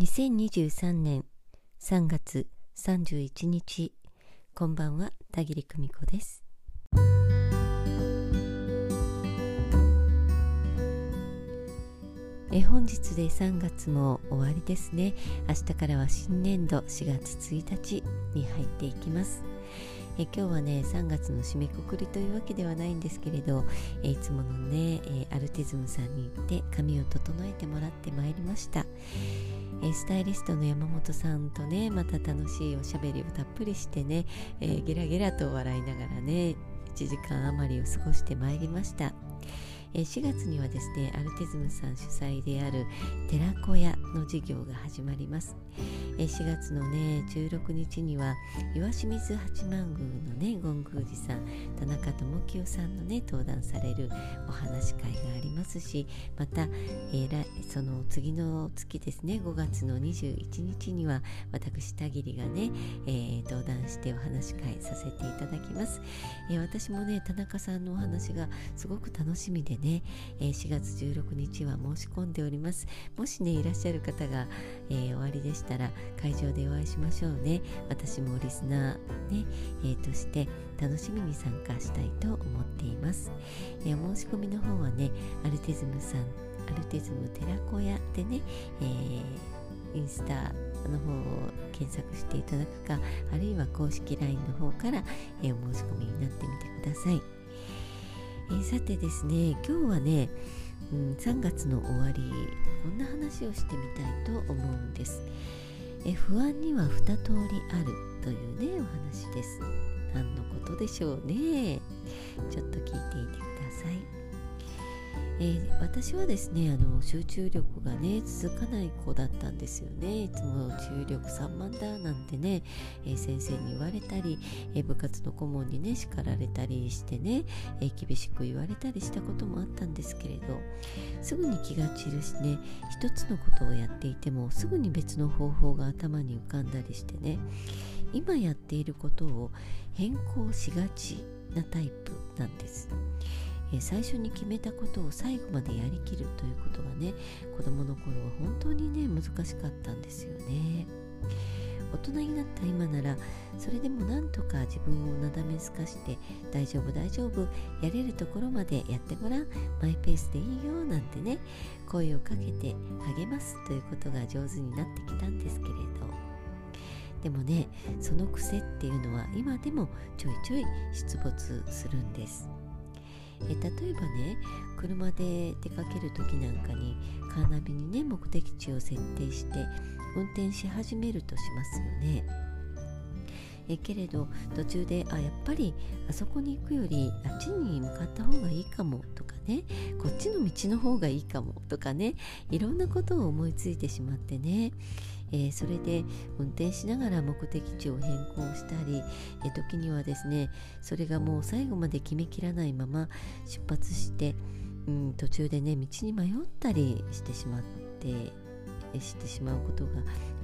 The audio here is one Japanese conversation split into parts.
2023年3月31日。こんばんは田切久美子です。え本日で3月も終わりですね。明日からは新年度4月1日に入っていきます。え今日はね3月の締めくくりというわけではないんですけれどえいつものね、えアルティズムさんに行って髪を整えてもらってまいりました。えスタイリストの山本さんとねまた楽しいおしゃべりをたっぷりしてね、えー、ゲラゲラと笑いながらね1時間余りを過ごしてまいりました。え4月にはですねアルティズムさん主催である寺子屋の事業が始まります、え4月のね16日には岩清水八幡宮のね権宮寺さん田中智清さんのね登壇されるお話会がありますしまた、えー、その次の月ですね5月の21日には私田切がね、えー、てお話会させていただきます、えー、私もね田中さんのお話がすごく楽しみでねね、え4月16日は申し込んでおります。もしねいらっしゃる方が、えー、終わりでしたら会場でお会いしましょうね。私もリスナーね、えー、として楽しみに参加したいと思っています、えー、お申し込みの方はねアルティズムさんアルティズム寺子屋でね、えー、インスタの方を検索していただくかあるいは公式 LINE の方から、えー、お申し込みになってみてください。えー、さてですね今日はね、うん、3月の終わりこんな話をしてみたいと思うんです、えー、不安には2通りあるというねお話です。何のことでしょうね。ちょっと聞いていてください。えー、私はですねあの集中力がね続かない子だったんですよねいつも注力散漫だなんてね、えー、先生に言われたり、えー、部活の顧問にね叱られたりしてね、え厳しく言われたりしたこともあったんですけれどすぐに気が散るしね一つのことをやっていてもすぐに別の方法が頭に浮かんだりしてね今やっていることを変更しがちなタイプなんです。え最初に決めたことを最後までやりきるということがね子供の頃は本当にね難しかったんですよね。大人になった今ならそれでもなんとか自分をなだめすかして大丈夫大丈夫やれるところまでやってごらんマイペースでいいよなんてね声をかけて励ますということが上手になってきたんですけれど。でもねその癖っていうのは今でもちょいちょい出没するんです。え例えばね車で出かける時なんかにカーナビにね目的地を設定して運転し始めるとしますよね。えけれど途中であやっぱりあそこに行くよりあっちに向かった方がいいかもとかねこっちの道の方がいいかもとかねいろんなことを思いついてしまってねえー、それで運転しながら目的地を変更したり、えー、時にはですねそれがもう最後まで決めきらないまま出発して、うん、途中でね道に迷ったりしてしまってしてしまうことが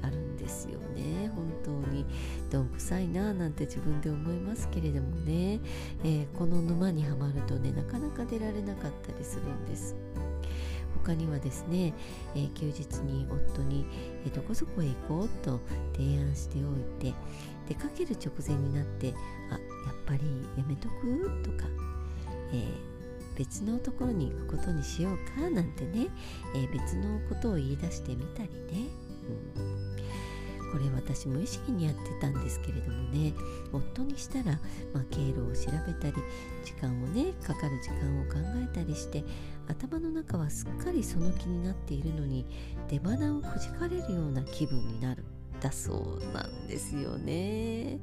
あるんですよね。本当に。どんくさいななんて自分で思いますけれどもね、えー、この沼にはまるとねなかなか出られなかったりするんです。他にはですね、えー、休日に夫に、えー、どこそこへ行こうと提案しておいて出かける直前になってあやっぱりやめとく？とか、えー、別のところに行くことにしようか？なんてね、え別のことを言い出してみたりね、うん。これ私無意識にやってたんですけれどもね夫にしたら、まあ、経路を調べたり時間をねかかる時間を考えたりして頭の中はすっかりその気になっているのに出花をくじかれるような気分になるだそうなんですよね。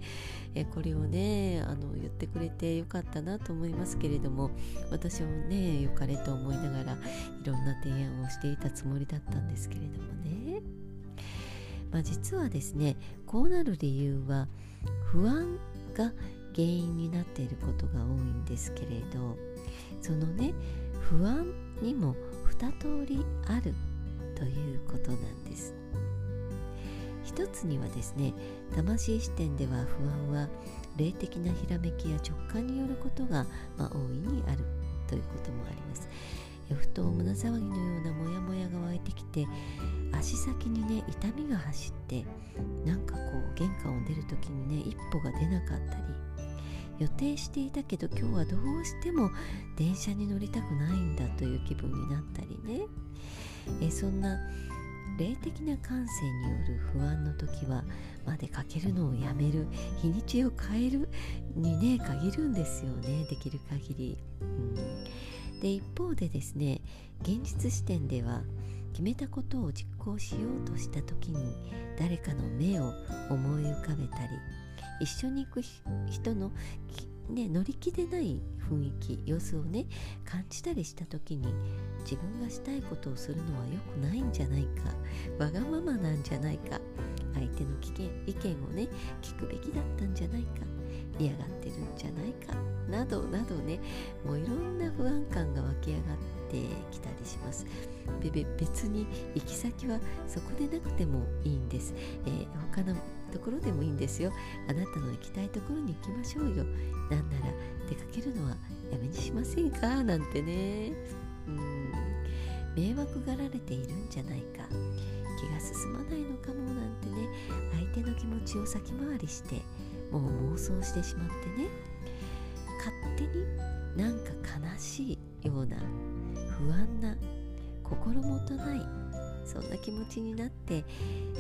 えこれをねあの言ってくれてよかったなと思いますけれども私はね良かれと思いながらいろんな提案をしていたつもりだったんですけれどもね。まあ、実はですねこうなる理由は不安が原因になっていることが多いんですけれどそのね不安にも2通りあるということなんです。一つにはですね魂視点では不安は霊的なひらめきや直感によることが、まあ、大いにあるということもあります。ふと胸騒ぎのようなモヤモヤが湧いてきて足先にね痛みが走ってなんかこう玄関を出る時にね一歩が出なかったり予定していたけど今日はどうしても電車に乗りたくないんだという気分になったりね。えそんな霊的な感性による不安の時は、まあ、出かけるのをやめる日にちを変えるにね限るんですよね。できる限り。うん、で一方でですね現実視点では決めたことを実行しようとした時に誰かの目を思い浮かべたり一緒に行く人の、ね、乗り気でない雰囲気様子をね感じたりした時に自分がしたいことをするのは良くないんじゃないかわがままなんじゃないか相手の意見をね聞くべきだったんじゃないか嫌がってるんじゃないかなどなどねもういろんな不安感が湧き上がってきたりします。別に行き先はそこでなくてもいいんです、えー、他のところでもいいんですよ。あなたの行きたいところに行きましょうよ。なんなら出かけるのはやめにしませんか？なんてね。うん。迷惑がられているんじゃないか。気が進まないのかもなんてね。相手の気持ちを先回りしてもう妄想してしまってね。勝手になんか悲しいような不安な心もとないそんな気持ちになって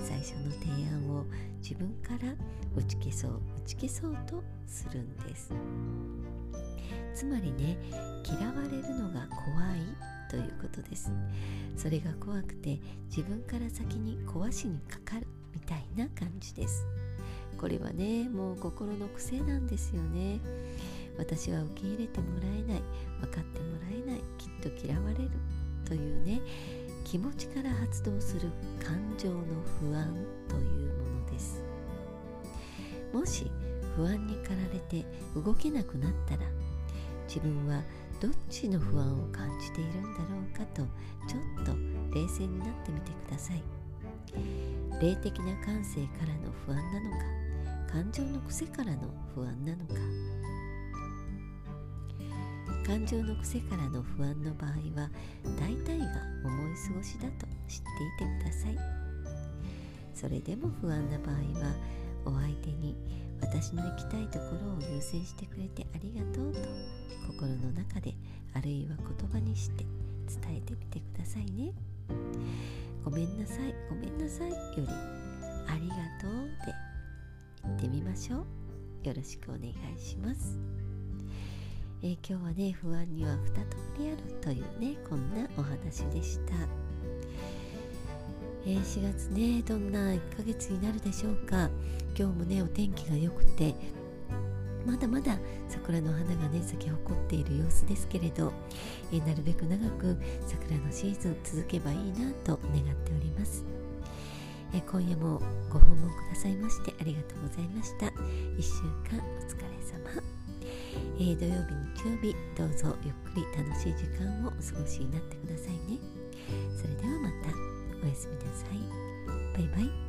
最初の提案を自分から打ち消そう打ち消そうとするんです。つまりね嫌われるのが怖いということです。それが怖くて自分から先に壊しにかかるみたいな感じです。これはねもう心の癖なんですよね。私は受け入れてもらえない分かってもらえないきっと嫌われるというね気持ちから発動する感情の不安というものです。もし不安に駆られて動けなくなったら自分はどっちの不安を感じているんだろうかとちょっと冷静になってみてください。霊的な感性からの不安なのか感情の癖からの不安なのか。感情の癖からの不安の場合は大体が思い過ごしだと知っていてください。それでも不安な場合はお相手に私の行きたいところを優先してくれてありがとうと心の中であるいは言葉にして伝えてみてくださいね。ごめんなさいごめんなさいよりありがとうで言ってみましょう。よろしくお願いします。えー、今日はね不安には2通りあるというねこんなお話でした、えー、4月ねどんな1ヶ月になるでしょうか。今日もねお天気が良くてまだまだ桜の花がね咲き誇っている様子ですけれど、え、なるべく長く桜のシーズン続けばいいなと願っております、え今夜もご訪問くださいましてありがとうございました。1週間えー、土曜日日曜日どうぞゆっくり楽しい時間をお過ごしになってくださいね。それではまたおやすみなさい。バイバイ。